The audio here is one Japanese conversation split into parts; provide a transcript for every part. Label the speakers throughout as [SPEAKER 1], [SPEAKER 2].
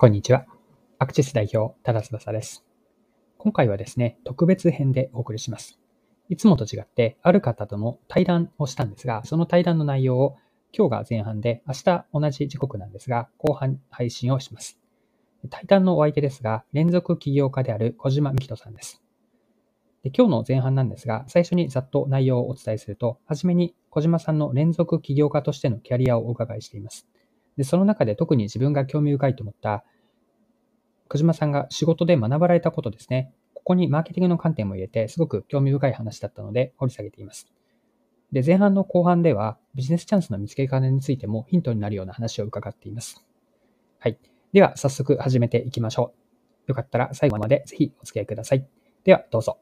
[SPEAKER 1] こんにちは。アクチス代表、多田翼です。今回はですね、特別編でお送りします。いつもと違って、ある方との対談をしたんですが、その対談の内容を今日が前半で、明日同じ時刻なんですが、後半配信をします。対談のお相手ですが、連続起業家である小島幹人さんです。で今日の前半なんですが、最初にざっと内容をお伝えすると、はじめに小島さんの連続起業家としてのキャリアをお伺いしています。でその中で特に自分が興味深いと思った小島さんが仕事で学ばれたことですね。ここにマーケティングの観点も入れて、すごく興味深い話だったので、掘り下げています。で、前半の後半では、ビジネスチャンスの見つけ方についてもヒントになるような話を伺っています。はい。では、早速始めていきましょう。よかったら最後までぜひお付き合いください。では、どうぞ。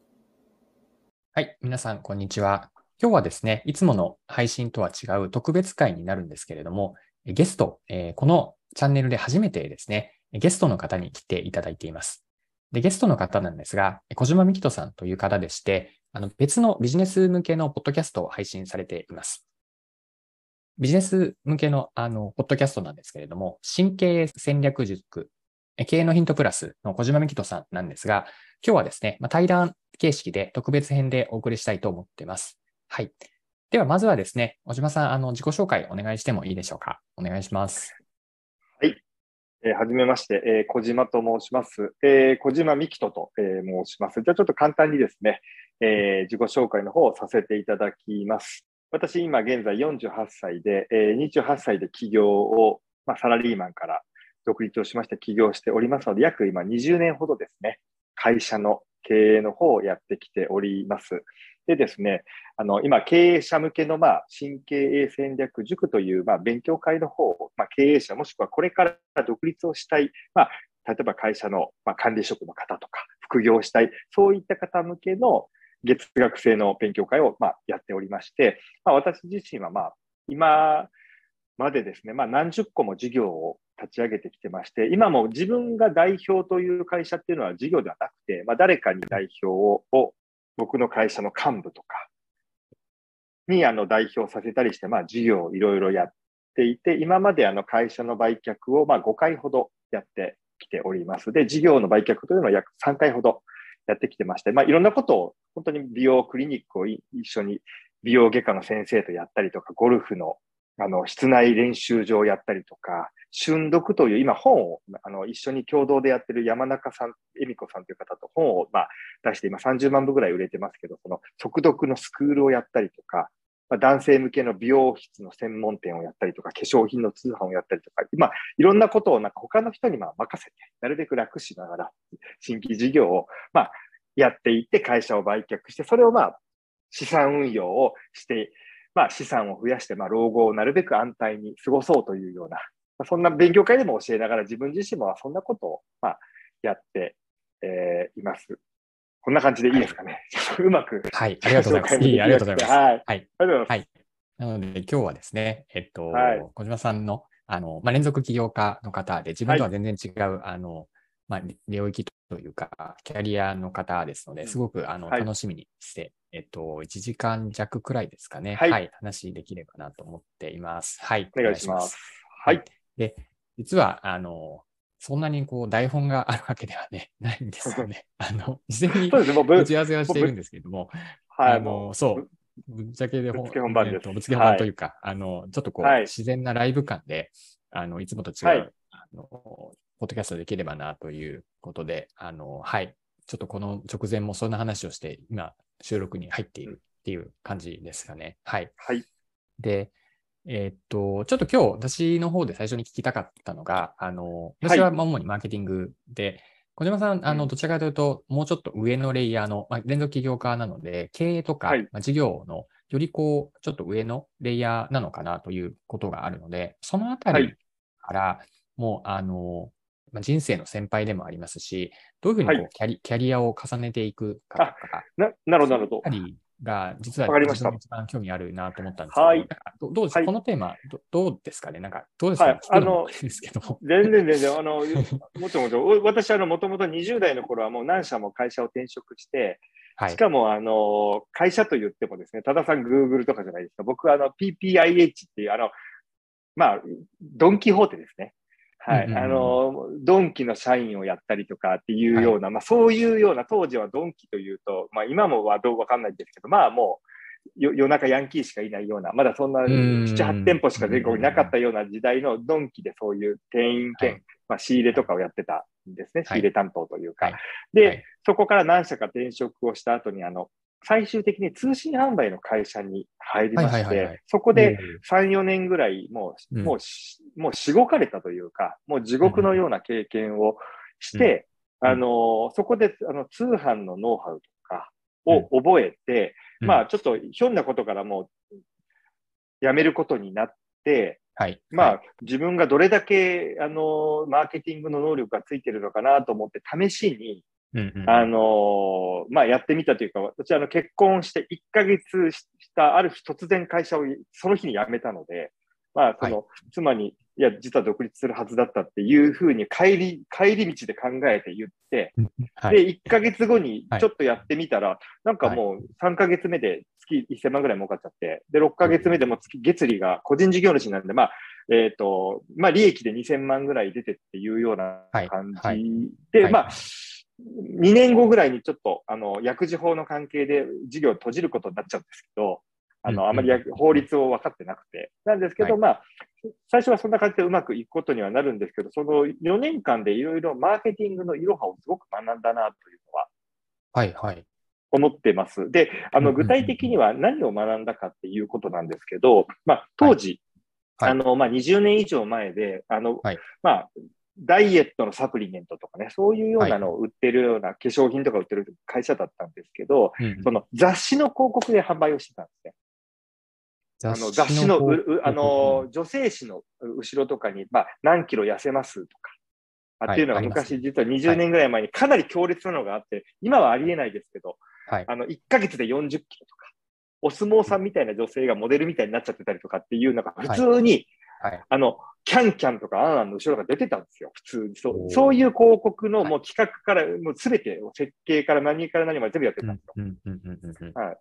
[SPEAKER 2] はい。皆さん、こんにちは。今日はですね、いつもの配信とは違う特別会になるんですけれども、ゲスト、え、このチャンネルで初めてですね、ゲストの方に来ていただいています。で、ゲストの方なんですが、小島美希人さんという方でして、あの別のビジネス向けのポッドキャストを配信されています。ビジネス向けのあのポッドキャストなんですけれども、新経戦略塾、経営のヒントプラスの小島美希人さんなんですが、今日はですね、ま、対談形式で特別編でお送りしたいと思っています。はい。では、まずはですね、小島さん、あの、自己紹介お願いしてもいいでしょうか？お願いします。
[SPEAKER 3] はいえー、はじめまして、えー、小島と申します。えー、小島美希人と、えー、申します。じゃあちょっと簡単にですね、えー、自己紹介の方をさせていただきます。私、今現在48歳で、えー、28歳で起業を、まあ、サラリーマンから独立をしまして起業しておりますので、約今20年ほどですね、会社の経営の方をやってきております。でですね、あの、今、経営者向けの、まあ、新経営戦略塾という、まあ、勉強会の方を、まあ、経営者、もしくはこれから独立をしたい、まあ、例えば会社の、まあ、管理職の方とか、副業したい、そういった方向けの月額制の勉強会を、まあ、やっておりまして、まあ、私自身は、まあ、今までですね、まあ、何十個も事業を立ち上げてきてまして、今も自分が代表という会社っていうのは事業ではなくて、まあ、誰かに代表を僕の会社の幹部とかにあの代表させたりして、まあ、事業をいろいろやっていて、今まであの会社の売却をま5回ほどやってきております。で、事業の売却というのを約3回ほどやってきてまして、まあ、いろんなことを本当に美容クリニックを一緒に美容外科の先生とやったりとか、ゴルフのあの室内練習場をやったりとか、春読という今本をあの一緒に共同でやってる山中さん、恵美子さんという方と本を、まあ、出して今30万部ぐらい売れてますけど、その速読のスクールをやったりとか、まあ、男性向けの美容室の専門店をやったりとか、化粧品の通販をやったりとか、今、いろんなことをなんか他の人にまあ任せて、なるべく楽しながら、新規事業をまあやっていって、会社を売却して、それをまあ資産運用をして、まあ資産を増やして、まあ老後をなるべく安泰に過ごそうというような、そんな勉強会でも教えながら自分自身もそんなことを、まあ、やって、えー、います。こんな感じでいいですかね。はい、うまく。
[SPEAKER 2] はい、ありがとうございます。いい、ありがとうございます。
[SPEAKER 3] はい。はい、
[SPEAKER 2] ありがとうございます。はい。なので、今日はですね、えっと、はい、小島さんの、あの、まあ、連続起業家の方で、自分とは全然違う、はい、あの、まあ、領域というか、キャリアの方ですので、すごく、あの、楽しみにして、えっと、1時間弱くらいですかね。はい。話できればなと思っています。はい。
[SPEAKER 3] お願いします。はい。
[SPEAKER 2] で、実は、あの、そんなにこう台本があるわけではね、ないんですよね。あの、事前に打ち合わせはしているんですけれども、はい、あの、そう、ぶっちゃけで
[SPEAKER 3] ぶつけ本番です。
[SPEAKER 2] ぶつけ本番というか、はい、あの、ちょっとこう、はい、自然なライブ感で、あの、いつもと違う、はい、あの、ポッドキャストできればなということで、あの、はい、ちょっとこの直前もそんな話をして、今、収録に入っているっていう感じですかね。はい。
[SPEAKER 3] はい。
[SPEAKER 2] で、えー、っと、ちょっと今日私の方で最初に聞きたかったのが、あの、私は主にマーケティングで、はい、小島さん、あの、どちらかというと、もうちょっと上のレイヤーの、まあ、連続起業家なので、経営とか、はい、まあ、事業のよりこう、ちょっと上のレイヤーなのかなということがあるので、そのあたりから、もう、あの、まあ、人生の先輩でもありますし、どういうふうにこうキャリ、はい、キャリアを重ねていくかとか、
[SPEAKER 3] ななるほど、なるほど。
[SPEAKER 2] が、実は自分が一番興味あるなと思ったんですけど、
[SPEAKER 3] はい、
[SPEAKER 2] どどうですか、はい、このテーマど、どうですかね？なんか、どうですか、ね、はい、
[SPEAKER 3] あの、全然全然、あの、もちろんもちろん、私、あの、もともと20代の頃はもう何社も会社を転職して、しかも、あの、会社と言ってもですね、多田さん、グーグルとかじゃないですか。僕は、あの、PPIH っていう、あの、まあ、ドン・キホーテですね。はい。
[SPEAKER 2] うんうん。うん
[SPEAKER 3] あの、ドンキの社員をやったりとかっていうような、まあそういうような、当時はドンキというと、まあ今もはどうわかんないんですけど、まあもう、よ夜中ヤンキーしかいないような、まだそんな
[SPEAKER 2] うん
[SPEAKER 3] 7、8店舗しか全国になかったような時代のドンキでそういう店員兼、
[SPEAKER 2] はい。
[SPEAKER 3] まあ仕入れとかをやってたんですね。仕
[SPEAKER 2] はい。
[SPEAKER 3] 入れ担当というか。
[SPEAKER 2] はい。
[SPEAKER 3] で、
[SPEAKER 2] はい。
[SPEAKER 3] そこから何社か転職をした後に、あの、最終的に通信販売の会社に入りまし
[SPEAKER 2] はいはいはいはい。
[SPEAKER 3] て、そこで
[SPEAKER 2] うん
[SPEAKER 3] 3、4年ぐらい、もう、
[SPEAKER 2] うん。
[SPEAKER 3] もうし、もうしごかれたというか、もう地獄のような経験をして、
[SPEAKER 2] うん
[SPEAKER 3] あの、そこで、あの、通販のノウハウとかを覚えて、
[SPEAKER 2] うん。
[SPEAKER 3] まあ、ちょっとひょんなことからもう、やめることになって、
[SPEAKER 2] はい。
[SPEAKER 3] まあ、
[SPEAKER 2] はい。
[SPEAKER 3] 自分がどれだけ、あの、マーケティングの能力がついてるのかなと思って、試しに、
[SPEAKER 2] うんうん。
[SPEAKER 3] あのまあ、やってみたというか、私、あの、結婚して1ヶ月した、ある日突然会社をその日に辞めたので、まあ、その、妻に、いや、実は独立するはずだったっていうふうに帰り、帰り道で考えて言って、
[SPEAKER 2] はい。
[SPEAKER 3] で、1ヶ月後に
[SPEAKER 2] はい。
[SPEAKER 3] ちょっとやってみたら、なんかもう3ヶ月目で月1000万ぐらい儲かっちゃって、で、6ヶ月目でも月月利が個人事業主なんで、まあ、えっ、と、まあ、利益で2000万ぐらい出てっていうような
[SPEAKER 2] はい。
[SPEAKER 3] 感じ
[SPEAKER 2] はい
[SPEAKER 3] で、
[SPEAKER 2] はい。
[SPEAKER 3] まあ、2年後ぐらいにちょっと、あの、薬事法の関係で事業を閉じることになっちゃうんですけど、あの、あまり薬法律を分かってなくて。なんですけど、
[SPEAKER 2] はい
[SPEAKER 3] まあ、最初はそんな感じでうまくいくことにはなるんですけど、その4年間でいろいろマーケティングのいろはをすごく学んだなというのは
[SPEAKER 2] はい。はい。
[SPEAKER 3] 思ってます。で、あの、具体的には何を学んだかっていうことなんですけど、まあ、当時、
[SPEAKER 2] はい
[SPEAKER 3] あの、まあ、20年以上前で、あの、
[SPEAKER 2] はい
[SPEAKER 3] まあ、ダイエットのサプリメントとかね、そういうようなのを売ってるような化粧品とか売ってる会社だったんですけど、
[SPEAKER 2] うん。
[SPEAKER 3] その雑誌の広告で販売をしてたんですね。あの雑誌の、ううあの、女性誌の後ろとかに、まあ、何キロ痩せますとか、あ
[SPEAKER 2] はい
[SPEAKER 3] っていうのが昔、実は20年ぐらい前にかなり強烈なのがあって、今はありえないですけど、
[SPEAKER 2] はい。
[SPEAKER 3] あの、1ヶ月で40キロとか、お相撲さんみたいな女性がモデルみたいになっちゃってたりとかっていうのが普通に、
[SPEAKER 2] はい。
[SPEAKER 3] あの、キャンキャンとかアンアンの後ろが出てたんですよ、普通に。そうそういう広告の
[SPEAKER 2] はい。
[SPEAKER 3] もう企画から、もうすべて、設計から何から何まで全部やって
[SPEAKER 2] うん
[SPEAKER 3] たんですよ。
[SPEAKER 2] うんうんうんうんうん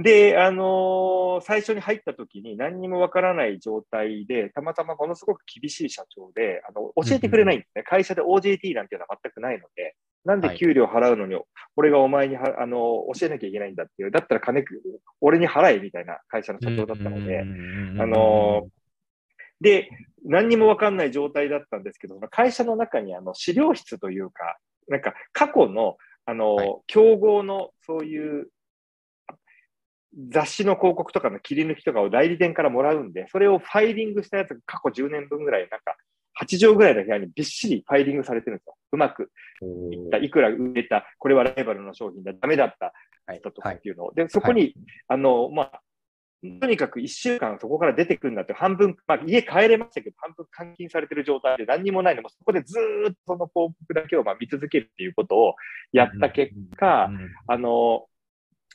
[SPEAKER 3] で、あのー最初に入った時に何にもわからない状態で、たまたまものすごく厳しい社長で、あの、教えてくれないんですね。会社で OJT なんていうのは全くないので、なんで給料払うのに、俺がお前には、あの、教えなきゃいけないんだっていう、だったら金く、俺に払えみたいな会社の社長だったので、あので、何にもわかんない状態だったんですけど、会社の中にあの資料室というか、なんか過去の、あの、
[SPEAKER 2] はい。
[SPEAKER 3] 競合のそういう雑誌の広告とかの切り抜きとかを代理店からもらうんで、それをファイリングしたやつが過去10年分ぐらい、なんか8畳ぐらいの部屋にびっしりファイリングされてるんですよ。うまくいった、いくら売れた、これはライバルの商品だ、ダメだった
[SPEAKER 2] はい。
[SPEAKER 3] 人とかっていうのを。で、そこに、あの、まあ、とにかく1週間そこから出てくるんだって、半分、まあ、家帰れましたけど、半分監禁されてる状態で何にもないの。も、そこでずーっとその広告だけをまあ見続けるっていうことをやった結果、あの、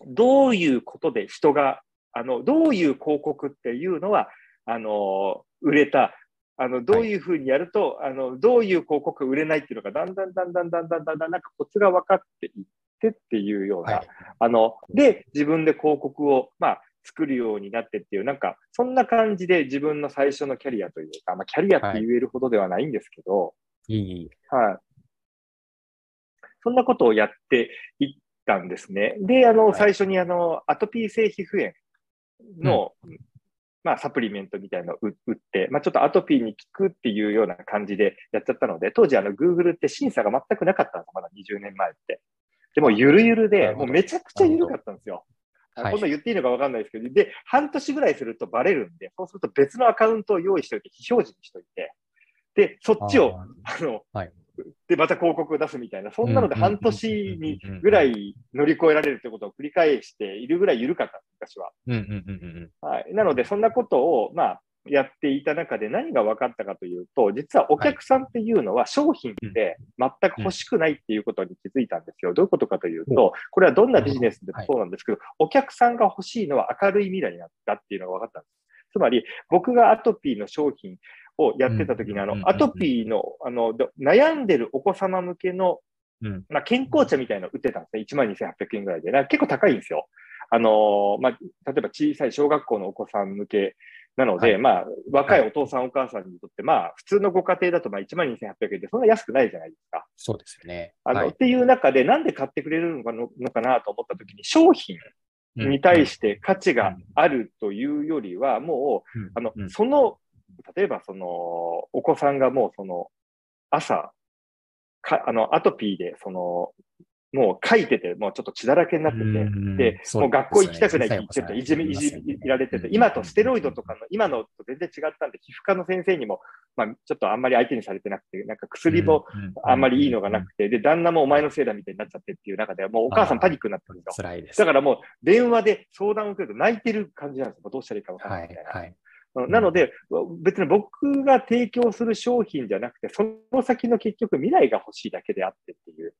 [SPEAKER 3] どういうことで人が、あの、どういう広告っていうのは、あの、売れた、あの、どういうふうにやると、あの、どういう広告が売れないっていうのが、だんだんだんだんだんだんだんだん、なんかコツが分かっていってっていうような、
[SPEAKER 2] はい。
[SPEAKER 3] あの、で、自分で広告を、まあ、作るようになってっていう、なんか、そんな感じで自分の最初のキャリアというか、まあ、キャリアって言えるほどではないんですけど、
[SPEAKER 2] いい。
[SPEAKER 3] はい。そんなことをやっていったんですね。で、あの、
[SPEAKER 2] はい
[SPEAKER 3] 最初にあの、アトピー性皮膚炎の、まあ、サプリメントみたいなのを売売って、まあ、ちょっとアトピーに効くっていうような感じでやっちゃったので、当時あの、Google って審査が全くなかったんですよ、まだ20年前って。でも、ゆるゆる
[SPEAKER 2] な
[SPEAKER 3] で、もうめちゃくちゃゆるかったんですよ。
[SPEAKER 2] はい。
[SPEAKER 3] こんな言っていいのかわかんないですけど、で、半年ぐらいするとバレるんで、そうすると別のアカウントを用意しておいて、非表示にしておいて、で、そっちを、あの、
[SPEAKER 2] はい。
[SPEAKER 3] で、また広告を出すみたいな、そんなので
[SPEAKER 2] うん
[SPEAKER 3] 半年にぐらい乗り越えられるってことを繰り返しているぐらい緩かった、昔は。
[SPEAKER 2] うんうんうんうん。
[SPEAKER 3] はい。なので、そんなことを、まあ、やっていた中で何が分かったかというと、実はお客さんっていうのは商品って全く欲しくないっていうことに気づいたんですよ。どういうことかというと、これはどんなビジネスでもそうなんですけど、お客さんが欲しいのは明るい未来なんだっていうのが分かったんです。つまり、僕がアトピーの商品をやってた時に、あの、アトピーの、あの、ど悩んでるお子様向けの
[SPEAKER 2] うん
[SPEAKER 3] まあ、健康茶みたいなの売ってたんですね。12,800円ぐらいで。な結構高いんですよ。あのーまあ、例えば小さい小学校のお子さん向けなので、
[SPEAKER 2] はい。
[SPEAKER 3] まあ、若いお父さん、お母さんにとって、まあ、普通のご家庭だと、まあ、1万2800円ってそんな安くないじゃないですか。
[SPEAKER 2] そうですよね。
[SPEAKER 3] あの、
[SPEAKER 2] はい。
[SPEAKER 3] っていう中で、なんで買ってくれるのかののかなと思ったときに、商品に対して価値があるというよりは、もう、あの、
[SPEAKER 2] うん。
[SPEAKER 3] その、例えば、その、お子さんがもう、その、朝、か、あの、アトピーで、その、もう書いてて、もうちょっと血だらけになってて、
[SPEAKER 2] うん
[SPEAKER 3] で、
[SPEAKER 2] そう
[SPEAKER 3] もう学校行きたくないって言ってて、いじめ、いじめられてて、今とステロイドとかの、今のと全然違ったんで、皮膚科の先生にも、まあ、ちょっとあんまり相手にされてなくて、なんか薬もあんまりいいのがなくて、で、旦那もお前のせいだみたいになっちゃってっていう中で、もうお母さんパニックになってるんですよ。
[SPEAKER 2] 辛いです。
[SPEAKER 3] だからもう、電話で相談を受けると泣いてる感じなんですよ。どうしたらいいか分から
[SPEAKER 2] はい
[SPEAKER 3] ないみたいな。
[SPEAKER 2] はい。
[SPEAKER 3] うん。なので、別に僕が提供する商品じゃなくて、その先の結局未来が欲しいだけであってっていう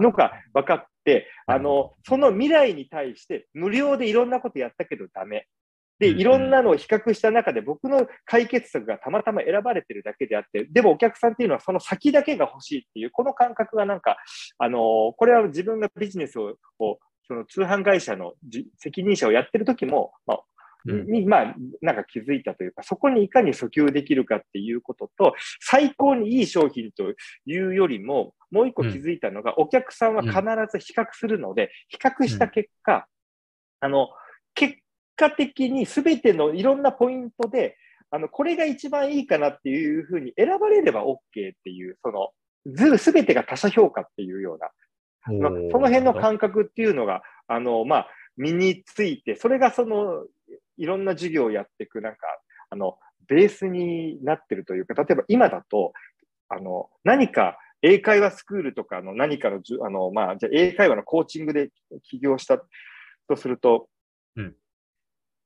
[SPEAKER 3] のが分かって、あの、その未来に対して無料でいろんなことやったけどダメ。で、いろんなのを比較した中で僕の解決策がたまたま選ばれてるだけであって、でもお客さんっていうのはその先だけが欲しいっていう、この感覚がなんか、あの、これは自分がビジネスを、をその通販会社のじ責任者をやってる時も、まあ、
[SPEAKER 2] うん
[SPEAKER 3] に、まあ、なんか気づいたというか、そこにいかに訴求できるかっていうことと、最高にいい商品というよりも、もう一個気づいたのが、お客さんは必ず比較するので、比較した結果、あの、結果的に全てのいろんなポイントで、あの、これが一番いいかなっていうふうに選ばれれば OK っていう、その、ず、すべてが他者評価っていうような、まあその辺の感覚っていうのが、あの、まあ、身について、それがその、いろんな授業をやっていく、なんか、あの、ベースになってるというか、例えば今だと、あの、何か英会話スクールとかの何かのじゅ、あの、まあ、じゃあ英会話のコーチングで起業したとすると、
[SPEAKER 2] うん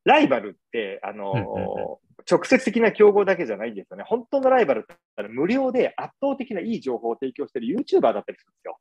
[SPEAKER 3] ライバルって、あの、
[SPEAKER 2] うんうんうん
[SPEAKER 3] 直接的な競合だけじゃないんですよね。本当のライバルって言ったら無料で圧倒的ないい情報を提供している YouTuber だったりするんですよ。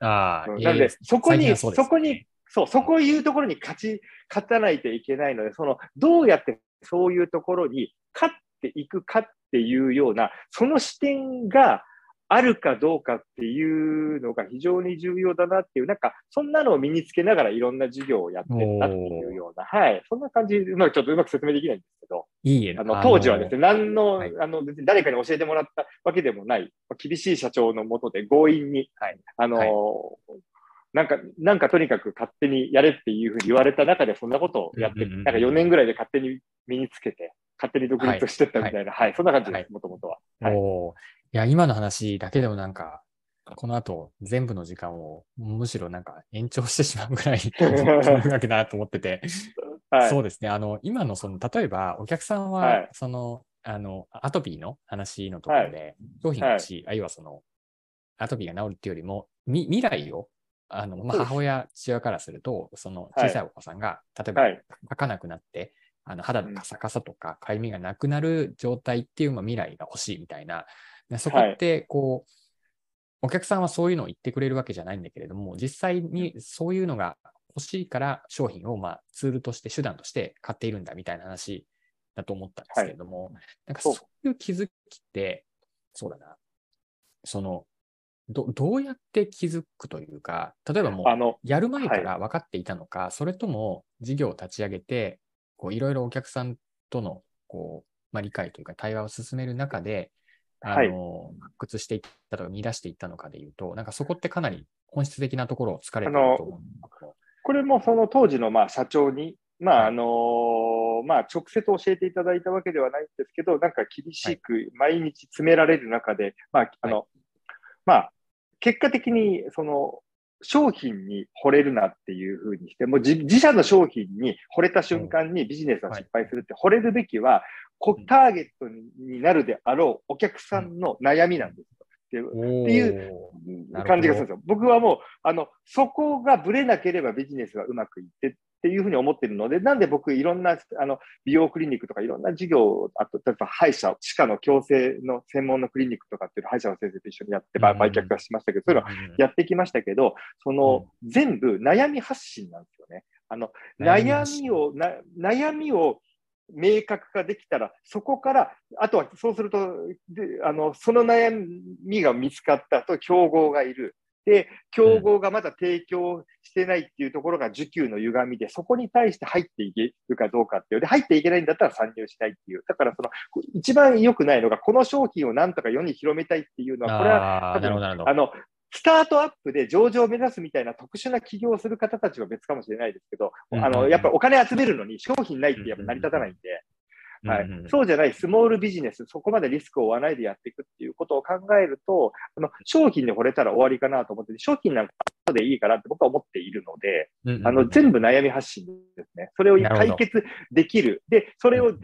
[SPEAKER 2] ああ、
[SPEAKER 3] うんなんでそこに、
[SPEAKER 2] そうです
[SPEAKER 3] そこに、そう、そこいうところに勝ち、勝たないといけないので、その、どうやってそういうところに勝っていくかっていうような、その視点があるかどうかっていうのが非常に重要だなっていう、なんか、そんなのを身につけながらいろんな授業をやってったっていうような、はい、そんな感じ、うまくちょっとうまく説明できないんですけど、
[SPEAKER 2] いいえ、
[SPEAKER 3] あの当時はですね、何の、
[SPEAKER 2] はい。
[SPEAKER 3] あの別に誰かに教えてもらったわけでもない、厳しい社長のもとで強引に、
[SPEAKER 2] はい。
[SPEAKER 3] あの、
[SPEAKER 2] はい
[SPEAKER 3] なんか、なんかとにかく勝手にやれっていうふうに言われた中でそんなことをやって、
[SPEAKER 2] うんうんうん
[SPEAKER 3] なんか4年ぐらいで勝手に身につけて、勝手に独立してったみたいな、はい、そんな感じです、もともとは。はい。
[SPEAKER 2] おー。いや、今の話だけでもなんか、この後、全部の時間を、むしろなんか延長してしまうぐらい、長くなと思ってて、
[SPEAKER 3] はい。
[SPEAKER 2] そうですね。あの、今のその、例えば、お客さん
[SPEAKER 3] は、
[SPEAKER 2] はい。その、あの、アトピーの話のところで、商品が欲しい、あるいはその、アトピーが治るっていうよりも、み未来を、あの、まあ、母親、父親からすると、その
[SPEAKER 3] はい。
[SPEAKER 2] 小さいお子さんが、例えば、
[SPEAKER 3] はい。
[SPEAKER 2] 書かなくなって、あの肌のカサカサとか、かゆみがなくなる状態っていう、まあ、未来が欲しいみたいな。でそこって、こう、お客さんはそういうのを言ってくれるわけじゃないんだけれども、実際にそういうのが欲しいから商品をまあツールとして、手段として買っているんだみたいな話だと思ったんですけれども、なんか
[SPEAKER 3] そう。
[SPEAKER 2] そういう気づきって、そうだな、その、どどうやって気づくというか、例えばもうやる前から分かっていたのか、それとも事業を立ち上げて、いろいろお客さんとのこう、まあ、理解というか対話を進める中で、あの、発掘していったとか見出していったのかでいうと、なんかそこってかなり本質的なところを疲れていると思う。
[SPEAKER 3] これもその当時のまあ社長に、まあ
[SPEAKER 2] はい。
[SPEAKER 3] あのまあ直接教えていただいたわけではないんですけど、なんか厳しく毎日詰められる中で、まああの、まあ結果的にその商品に惚れるなっていうふうにして、もう自自社の商品に惚れた瞬間にビジネスは失敗するって、惚れるべきは、ターゲットになるであろうお客さんの悩みなんですよ。っていう感じがするんですよ。僕はもう、あの、そこがぶれなければビジネスがうまくいってっていうふうに思ってるので、なんで僕いろんな、あの、美容クリニックとかいろんな事業、あと、例えば歯医者、歯科の矯正の専門のクリニックとかっていうの歯医者の先生と一緒にやって、売却はしましたけど、そういうのはやってきましたけど、その、全部悩み発信なんですよね。あの、悩みを、な悩みを明確化できたら、そこから、あとはそうすると、であのその悩みが見つかったと競合がいる。で、競合がまだ提供してないっていうところが需給の歪みで、そこに対して入っていけるかどうかっていう。で、入っていけないんだったら参入しないっていう。だから、その、一番良くないのが、この商品をなんとか世に広めたいっていうのは、これは。
[SPEAKER 2] あ
[SPEAKER 3] の、スタートアップで上場を目指すみたいな特殊な起業をする方たちは別かもしれないですけど、あの、やっぱりお金集めるのに商品ないってやっぱ成り立たないんで、はい。そうじゃないスモールビジネス、そこまでリスクを負わないでやっていくっていうことを考えると、あの商品に惚れたら終わりかなと思って、商品なんか後でいいかなって僕は思っているので、あの全部悩み発信ですね。それを解決できる。で、それを
[SPEAKER 2] うん、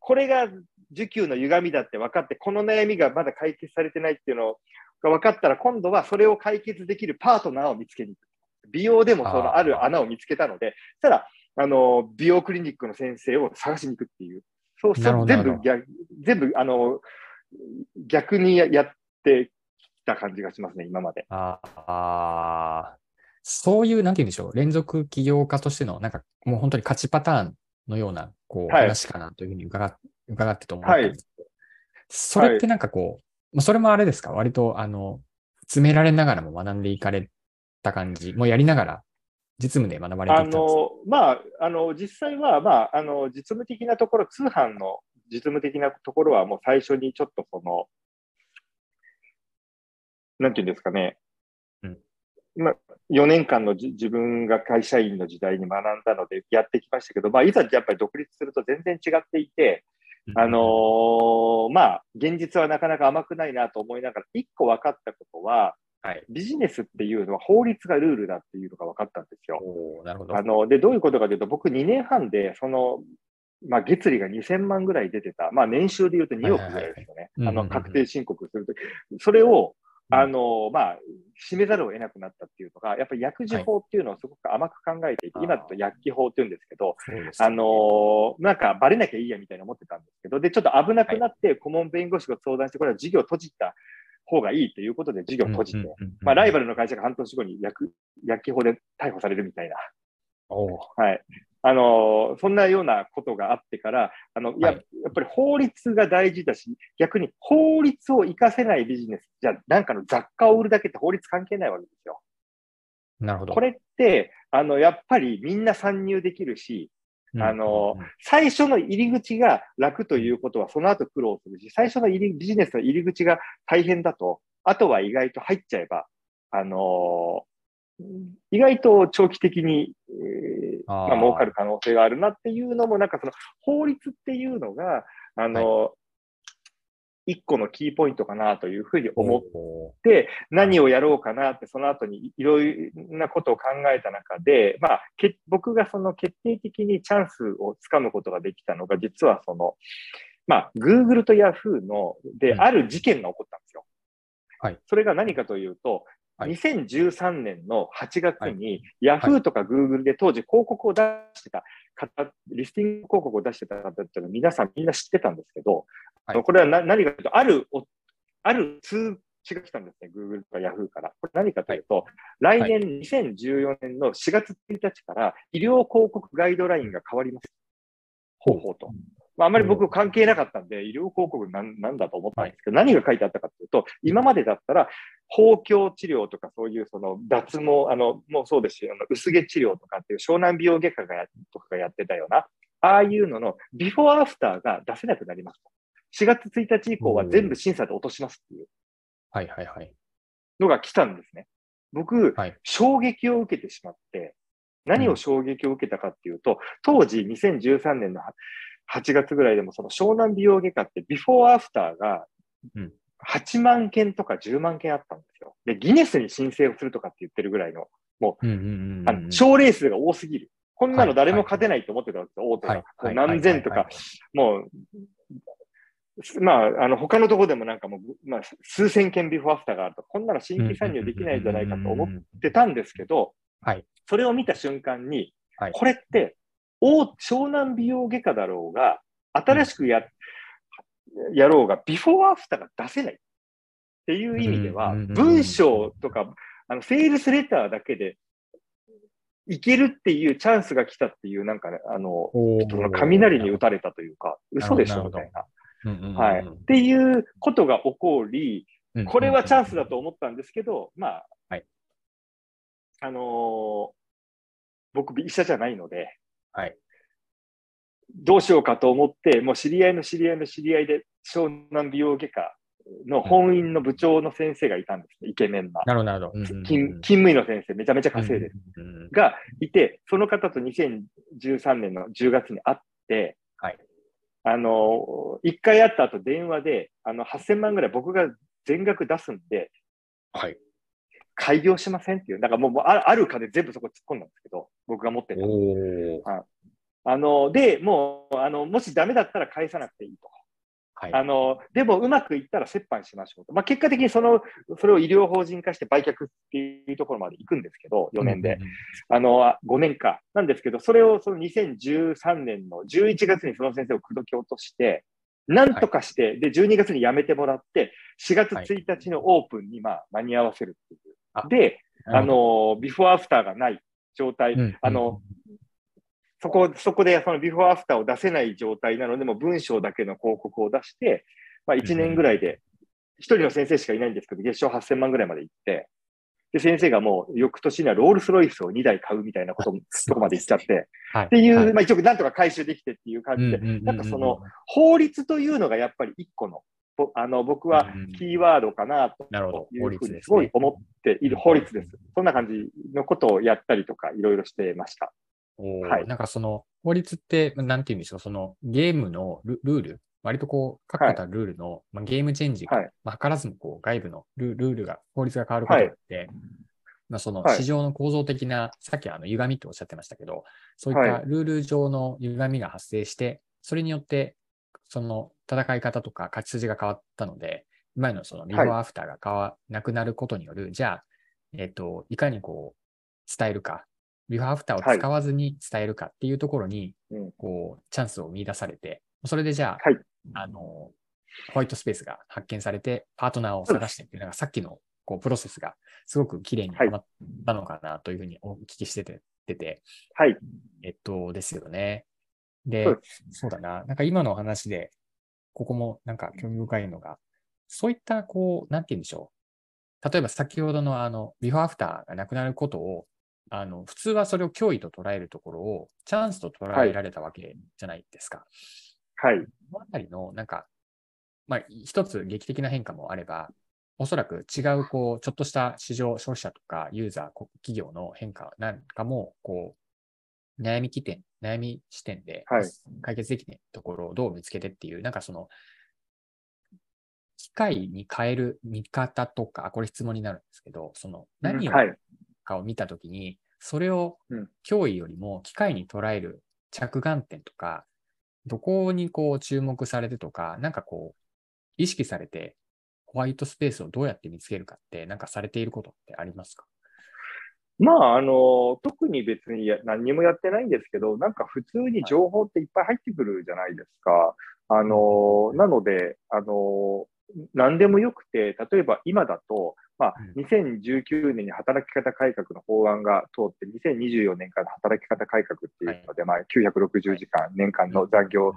[SPEAKER 3] これが需給の歪みだって分かって、この悩みがまだ解決されてないっていうのが分かったら、今度はそれを解決できるパートナーを見つけに行く。美容でもそのある穴を見つけたので、そしたら、あの、美容クリニックの先生を探しに行くっていう。そうする
[SPEAKER 2] なるほど
[SPEAKER 3] と全部逆、全部、あの、逆にややってきた感じがしますね、今まで。
[SPEAKER 2] ああ、そういう、なんて言うんでしょう、連続起業家としての、なんかもう本当に勝ちパターンのような、こう、
[SPEAKER 3] はい
[SPEAKER 2] 話かなというふうに伺っ伺ってと思ったんですけど、それってなんかこう、まあそれもあれですか、割と、あの、詰められながらも学んでいかれた感じ、もうやりながら、実務で学ばれてい
[SPEAKER 3] あ
[SPEAKER 2] ったんですか？
[SPEAKER 3] の、まあ、あの、実際は、まあ、あの、実務的なところ、通販の実務的なところはもう最初にちょっとその、なんていうんですかね。
[SPEAKER 2] うん。
[SPEAKER 3] まあ、4年間のじ自分が会社員の時代に学んだのでやってきましたけど、まあ、いざやっぱり独立すると全然違っていて、あのーまあ、現実はなかなか甘くないなと思いながら、一個分かったことは、
[SPEAKER 2] はい。
[SPEAKER 3] ビジネスっていうのは法律がルールだっていうのが分かったんですよ。
[SPEAKER 2] なるほど。
[SPEAKER 3] あの、で、どういうことかというと、僕2年半で、その、まあ、月利が2000万ぐらい出てた。まあ、年収で言うと2億ぐらいですよね。あの、確定申告すると。それを、
[SPEAKER 2] うん
[SPEAKER 3] あの、まあ、締めざるを得なくなったっていうのが、やっぱり薬事法っていうのをすごく甘く考えていて、
[SPEAKER 2] はい。
[SPEAKER 3] 今だと薬機法って言うんですけど、
[SPEAKER 2] そうです
[SPEAKER 3] あのなんかバレなきゃいいやみたいな思ってたんですけど、で、ちょっと危なくなって、顧問弁護士が相談して、これは事業閉じた方がいいということで事業閉じて、まあ、ライバルの会社が半年後に薬薬機法で逮捕されるみたいな。はい。あの、そんなようなことがあってから、あの、
[SPEAKER 2] い
[SPEAKER 3] やっぱり法律が大事だし、逆に法律を活かせないビジネス、じゃあなんかの雑貨を売るだけって法律関係ないわけですよ。
[SPEAKER 2] なるほど。
[SPEAKER 3] これって、あの、やっぱりみんな参入できるし、
[SPEAKER 2] うん
[SPEAKER 3] あの最初の入り口が楽ということは、その後苦労するし、最初の入りビジネスの入り口が大変だと、あとは意外と入っちゃえば、あの意外と長期的に、えーまあ、儲かる可能性があるなっていうのも、なんかその法律っていうのが、あの一個のキーポイントかなというふうに思って、何をやろうかなって、その後にいろいろなことを考えた中で、まあ、け僕がその決定的にチャンスをつかむことができたのが、実はその、まあ、Google と Yahoo の、で、
[SPEAKER 2] うん
[SPEAKER 3] ある事件が起こったんですよ。
[SPEAKER 2] はい。
[SPEAKER 3] それが何かというと、
[SPEAKER 2] はい
[SPEAKER 3] 2013年の8月
[SPEAKER 2] はい
[SPEAKER 3] に、Yahoo とか Google で当時広告を出してた方、リスティング広告を出してた方っていうのは皆さんみんな知ってたんですけど、
[SPEAKER 2] はい
[SPEAKER 3] これはな何かというと、あるお、ある通知が来たんですね、Google とか Yahoo から。これ何かというと、来年2014年の4月1日から医療広告ガイドラインが変わります。方法と。まあ、あまり僕関係なかったんで、医療広告なんなんだと思ったんですけど、何が書いてあったかというと、今までだったら、包協治療とかそういうその脱毛、あの、もうそうですし、あの薄毛治療とかっていう湘南美容外科がやとかがやってたような、ああいうののビフォーアフターが出せなくなりますと。4月1日以降は全部審査で落としますっていう
[SPEAKER 2] はいはいはい。
[SPEAKER 3] のが来たんですね。僕、
[SPEAKER 2] はい
[SPEAKER 3] 衝撃を受けてしまって、何を衝撃を受けたかっていうと、当時2013年の8月ぐらいでもその湘南美容外科ってビフォーアフターが
[SPEAKER 2] うん。
[SPEAKER 3] 8万件とか10万件あったんですよ。で、ギネスに申請をするとかって言ってるぐらいの、
[SPEAKER 2] うんう
[SPEAKER 3] 賞レー数が多すぎる。こんな
[SPEAKER 2] はい
[SPEAKER 3] の誰も勝てないと思ってたわけですよ、大手が。何千とか。もう、まあ、あの、他のところでもなんかもう、まあ、数千件ビフォーアフターがあると、こんなの新規参入できないんじゃないかと思っ
[SPEAKER 2] うん
[SPEAKER 3] てたんですけど、
[SPEAKER 2] はい。
[SPEAKER 3] それを見た瞬間に、
[SPEAKER 2] はい。
[SPEAKER 3] これって、大湘南美容外科だろうが、新しくや、やろうが、ビフォーアフターが出せないっていう意味では、文章とか、あの、セールスレターだけで、いけるっていうチャンスが来たっていう、なんかね、あの、雷に打たれたというか、嘘でしょみたいな。はい。っていうことが起こり、これはチャンスだと思ったんですけど、まあ、
[SPEAKER 2] はい。
[SPEAKER 3] あの僕、医者じゃないので、
[SPEAKER 2] はい。
[SPEAKER 3] どうしようかと思って、もう知り合いの知り合いの知り合いで、湘南美容外科の本院の部長の先生がいたんですね、イケメンな。
[SPEAKER 2] なるほど、
[SPEAKER 3] 勤勤務医の先生、めちゃめちゃ稼いでる。がいて、その方と2013年の10月に会って、
[SPEAKER 2] はい
[SPEAKER 3] あの、一回会った後電話で、あの、8000万ぐらい僕が全額出すんで、
[SPEAKER 2] はい。
[SPEAKER 3] 開業しませんっていう、なんかもうもうあある金全部そこ突っ込んだんですけど、僕が持ってた。あの、で、もう、あの、もしダメだったら返さなくていいと。
[SPEAKER 2] はい。
[SPEAKER 3] あの、でもうまくいったら折半しましょうと。まあ、結果的にその、それを医療法人化して売却っていうところまで行くんですけど、4年で。あの、あ5年か。なんですけど、それをその2013年の11月にその先生を口説き落として、なんとかして、で、12月に辞めてもらって、4月1日のオープンにまあ間に合わせるっていう。
[SPEAKER 2] あ。
[SPEAKER 3] で、あの、ビフォーアフターがない状態、
[SPEAKER 2] ど、うん
[SPEAKER 3] あの、そこ、そこでそのビフォーアフターを出せない状態なので、もう文章だけの広告を出して、まあ1年ぐらいで、一人の先生しかいないんですけど、月商8000万ぐらいまで行って、で、先生がもう翌年にはロールスロイスを2台買うみたいなことも、とこまで行っちゃって、
[SPEAKER 2] はい。
[SPEAKER 3] っていう、
[SPEAKER 2] はい。
[SPEAKER 3] まあ一応なんとか回収できてっていう感じで、なんかその、法律というのがやっぱり一個の、ぼあの、僕はキーワードかなと。いうふうにすごい
[SPEAKER 2] ね。
[SPEAKER 3] 思っている法律です。そんな感じのことをやったりとか、いろいろしてました。はい。
[SPEAKER 2] なんかその、法律って、まあなんて言うんでしょう、そのゲームのルルール、割とこう、確固たるルールの、まあ、ゲームチェンジが、
[SPEAKER 3] はい。
[SPEAKER 2] まあ、図らずもこう外部のルルールが、法律が変わることによって、まあ、その
[SPEAKER 3] はい。
[SPEAKER 2] 市場の構造的な、さっきあの歪みっておっしゃってましたけど、そういった
[SPEAKER 3] はい。
[SPEAKER 2] ルール上の歪みが発生して、それによって、その戦い方とか勝ち筋が変わったので、前のそのビフォーアフターが変わ、なくなることによる、じゃあ、えっ、と、いかにこう、伝えるか、ビフォーアフターを使わずに伝えるかっていうところに、
[SPEAKER 3] うん
[SPEAKER 2] こう、チャンスを見出されて、それでじゃあ、
[SPEAKER 3] はい
[SPEAKER 2] あの、ホワイトスペースが発見されて、パートナーを探してっていうのが、さっきのこうプロセスがすごく綺麗にはまったのかなというふうにお聞きしてて、てて
[SPEAKER 3] はい。
[SPEAKER 2] えっと、ですよね。で、
[SPEAKER 3] そう
[SPEAKER 2] そうだな。なんか今のお話で、ここもなんか興味深いのが、そういった、こう、なんて言うんでしょう。例えば先ほどのあの、ビフォーアフターがなくなることを、あの、普通はそれを脅威と捉えるところを、チャンスと捉えられたわけじゃないですか。
[SPEAKER 3] はい。
[SPEAKER 2] このあたりの、なんか、まあ、一つ劇的な変化もあれば、おそらく違う、こう、ちょっとした市場、消費者とかユーザー、こ企業の変化なんかも、こう、悩み起点、悩み視点で
[SPEAKER 3] はい。
[SPEAKER 2] 解決できないところをどう見つけてっていう、なんかその、機械に変える見方とか、これ質問になるんですけど、その、何を
[SPEAKER 3] はい。
[SPEAKER 2] かを見たときに、それを
[SPEAKER 3] うん。
[SPEAKER 2] 脅威よりも機械に捉える着眼点とか、どこにこう注目されてとか、なんかこう、意識されて、ホワイトスペースをどうやって見つけるかって、なんかされていることってありますか？
[SPEAKER 3] まあ、あの、特に別にや何にもやってないんですけど、なんか普通に情報っていっぱい入ってくるじゃないですか。あの、なので、あの、何でもよくて、例えば今だと、まあ、2019年に働き方改革の法案が通って、2024年から働き方改革っていうので、まあ、960時間、年間の残業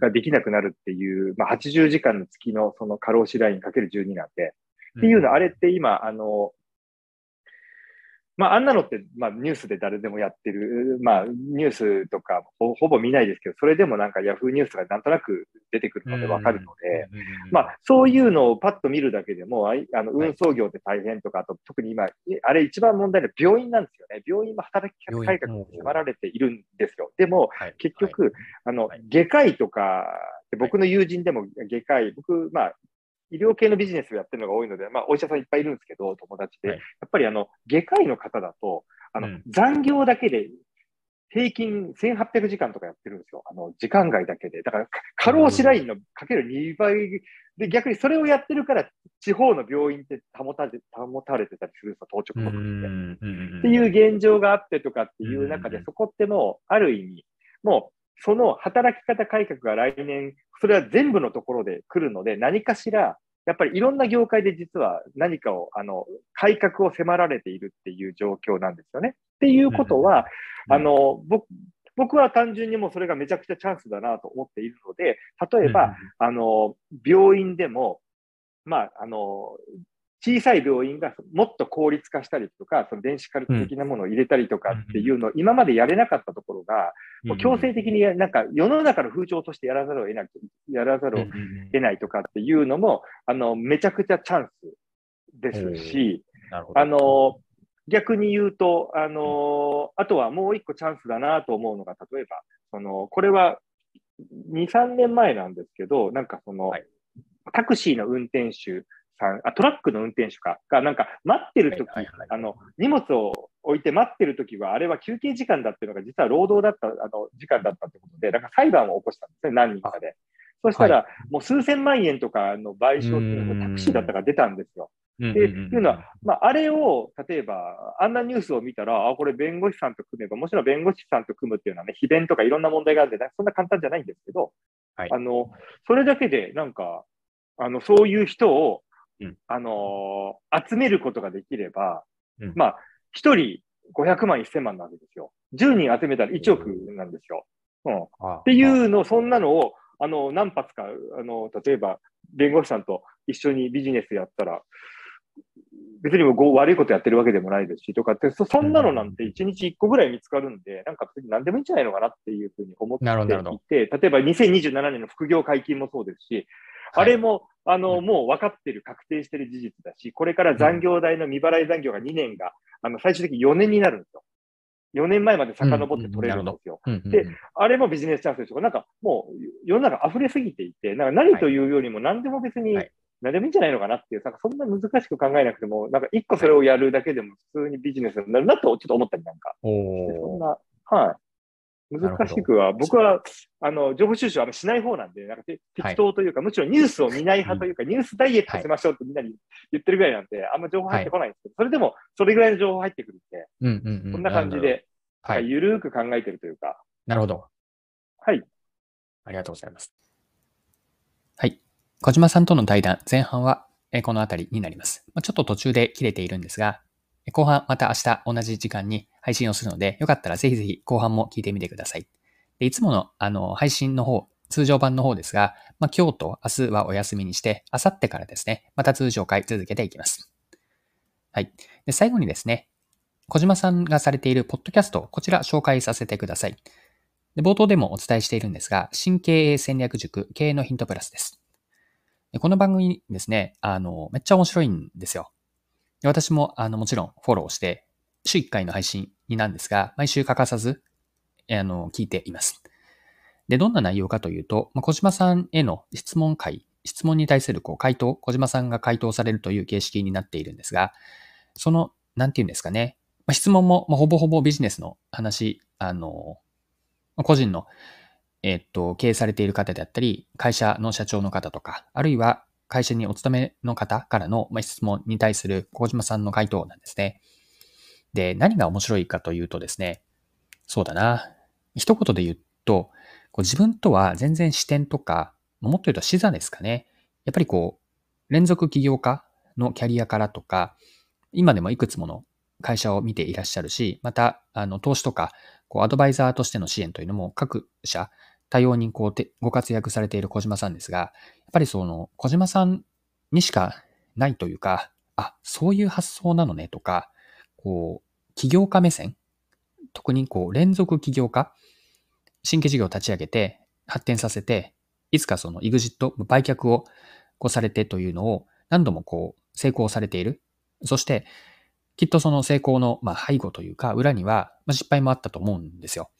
[SPEAKER 3] ができなくなるっていう、まあ、80時間の月のその過労死ラインかける12なんで、っていうの、あれって今、あの、まあ、あんなのって、まあ、ニュースで誰でもやってる、まあ、ニュースとかほほぼ見ないですけど、それでもなんかヤフーニュースがなんとなく出てくるのでわかるので、まあ、そういうのをパッと見るだけでも、あの運送業って大変とか、あと特に今、あれ一番問題な病院なんですよね。病院も働き方改革に迫られているんですよ。でも、
[SPEAKER 2] はい。
[SPEAKER 3] 結局、あの
[SPEAKER 2] はい、
[SPEAKER 3] 外科医とか、僕の友人でも外科医、僕、まあ、医療系のビジネスをやってるのが多いので、まあ、お医者さんいっぱいいるんですけど、友達で。
[SPEAKER 2] はい
[SPEAKER 3] やっぱり、あの、外科医の方だと、あの、
[SPEAKER 2] うん
[SPEAKER 3] 残業だけで、平均1800時間とかやってるんですよ。あの、時間外だけで。だから、か過労死ラインのかける2倍で、逆にそれをやってるから、地方の病院って保たれ保たれてたりするんですよ、当直
[SPEAKER 2] うん
[SPEAKER 3] 国って。
[SPEAKER 2] うん
[SPEAKER 3] っていう現状があってとかっていう中で、
[SPEAKER 2] うん
[SPEAKER 3] そこってもう、ある意味、もう、その働き方改革が来年、それは全部のところで来るので、何かしら、やっぱりいろんな業界で実は何かを、あの、改革を迫られているっていう状況なんですよね。っていうことは、
[SPEAKER 2] うん
[SPEAKER 3] あの、僕、僕は単純にもうそれがめちゃくちゃチャンスだなと思っているので、例えば、あの、病院でも、まあ、あの、小さい病院がもっと効率化したりとか、その電子カルテ的なものを入れたりとかっていうのを今までやれなかったところが、もう強制的になんか世の中の風潮としてやらざるを得ない、やらざるを得ないとかっていうのも、あの、めちゃくちゃチャンスですし、あの、逆に言うと、あの、あとはもう一個チャンスだなと思うのが、例えば、その、これは2、3年前なんですけど、なんかその、はい、タクシーの運転手さん、あ、トラックの運転手か、が、なんか待ってるとき、あの、荷物を置いて待ってるときは、あれは休憩時間だっていうのが、実は労働だった、あの、時間だったってことで、なんか裁判を起こしたんですね、何人かで。そしたら、もう数千万円とかの賠償っていうのがタクシーだったから出たんですよ。っていうのは、まあ、あれを、例えば、あんなニュースを見たら、あ、これ弁護士さんと組めば、もちろん弁護士さんと組むっていうのはね、秘伝とかいろんな問題があるんで、そんな簡単じゃないんですけど、はい、あの、それだけで、なんか、あの、そういう人を、うん、あのー、集めることができれば、うん、まあ、1人500万、1000万なわけですよ。10人集めたら1億なんですよ。うん。っていうの、そんなのを、あの、何発か、あの、例えば、弁護士さんと一緒にビジネスやったら、別にも悪いことやってるわけでもないですし、とかって、そんなのなんて1日1個ぐらい見つかるんで、なんか別に何でもいいんじゃないのかなっていうふうに思っていて、例えば2027年の副業解禁もそうですし、あれも、あの、もう分かってる、確定してる事実だし、これから残業代の未払い残業が2年が、あの、最終的に4年になるんですよ。4年前まで遡って取れるんですよ。で、あれもビジネスチャンスですよ。なんかもう世の中溢れすぎていて、なんか何というよりも何でも別に何でもいいんじゃないのかなっていう、なんかそんな難しく考えなくても、なんか一個それをやるだけでも普通にビジネスになるなとちょっと思ったりなんか。そんな、はい。難しくは、僕は、あの、情報収集はしない方なんで、なんか適当というか、はい、むしろニュースを見ない派というか、うん、ニュースダイエットしましょうってみんなに言ってるぐらいなんで、あんま情報入ってこないんですけど、はい、それでも、それぐらいの情報入ってくるんで、うんうんうん、こんな感じで、はい、ゆるーく考えてるというか。
[SPEAKER 4] なるほど。
[SPEAKER 3] はい。
[SPEAKER 4] ありがとうございます。
[SPEAKER 2] はい。小島さんとの対談、前半はこのあたりになります。ちょっと途中で切れているんですが、後半また明日同じ時間に配信をするので、よかったらぜひぜひ後半も聞いてみてください。でいつものあの配信の方、通常版の方ですが、まあ、今日と明日はお休みにして、明後日からですね、また通常回続けていきます。はい。で最後にですね、小島さんがされているポッドキャスト、こちら紹介させてください。で冒頭でもお伝えしているんですが、新経営戦略塾経営のヒントプラスです。でこの番組ですね、あの、めっちゃ面白いんですよ。で私も、あの、もちろんフォローして、週1回の配信になんですが、毎週欠かさず、あの、聞いています。で、どんな内容かというと、ま、小島さんへの質問会、質問に対するこう回答、小島さんが回答されるという形式になっているんですが、その、なんていうんですかね、ま、質問も、ま、ほぼほぼビジネスの話、あの、個人の、えっと、経営されている方であったり、会社の社長の方とか、あるいは会社にお勤めの方からの質問に対する小島さんの回答なんですね。で、何が面白いかというとですね、そうだな。一言で言うと、こう自分とは全然視点とか、もっと言うと視座ですかね。やっぱりこう、連続起業家のキャリアからとか、今でもいくつもの会社を見ていらっしゃるし、また、あの、投資とか、こう、アドバイザーとしての支援というのも各社、多様にこうご活躍されている小島さんですが、やっぱりその小島さんにしかないというか、あ、そういう発想なのねとか、こう、起業家目線、特にこう連続起業家、新規事業を立ち上げて発展させて、いつかその EXIT、売却をこうされてというのを何度もこう成功されている。そして、きっとその成功のまあ背後というか、裏には失敗もあったと思うんですよ。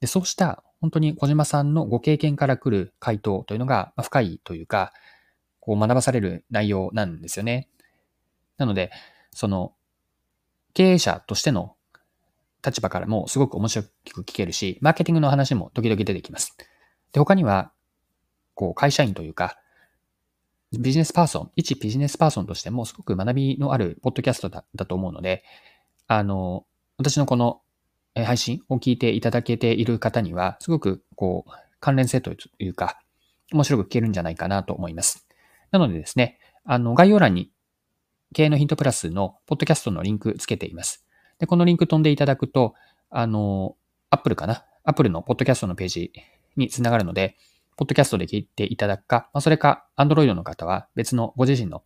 [SPEAKER 2] で、そうした本当に小島さんのご経験から来る回答というのが深いというか、こう学ばされる内容なんですよね。なので、その経営者としての立場からもすごく面白く聞けるし、マーケティングの話も時々出てきます。で、他には、こう会社員というか、ビジネスパーソン、一ビジネスパーソンとしてもすごく学びのあるポッドキャストだだと思うので、あの、私のこの配信を聞いていただけている方には、すごくこう、関連性というか、面白く聞けるんじゃないかなと思います。なのでですね、あの、概要欄に、経営のヒントプラスのポッドキャストのリンクつけています。で、このリンク飛んでいただくと、あの、Apple かな ?Apple のポッドキャストのページにつながるので、ポッドキャストで聞いていただくか、まあ、それか、Android の方は別のご自身の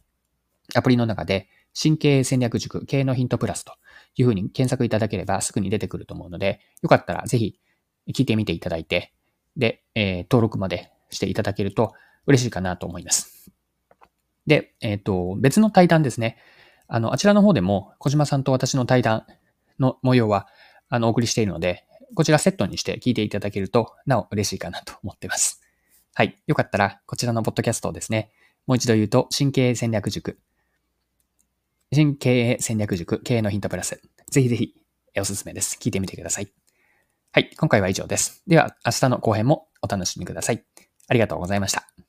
[SPEAKER 2] アプリの中で、神経戦略塾経営のヒントプラスというふうに検索いただければすぐに出てくると思うので、よかったらぜひ聞いてみていただいて、で、えー、登録までしていただけると嬉しいかなと思います。で、えっ、ー、と、別の対談ですね。あの、あちらの方でも小島さんと私の対談の模様は、あの、お送りしているので、こちらセットにして聞いていただけると、なお嬉しいかなと思っています。はい。よかったら、こちらのポッドキャストをですね、もう一度言うと、神経戦略塾。新経営戦略塾、経営のヒントプラス。ぜひぜひ、おすすめです。聞いてみてください。はい。今回は以上です。では、明日の後編もお楽しみください。ありがとうございました。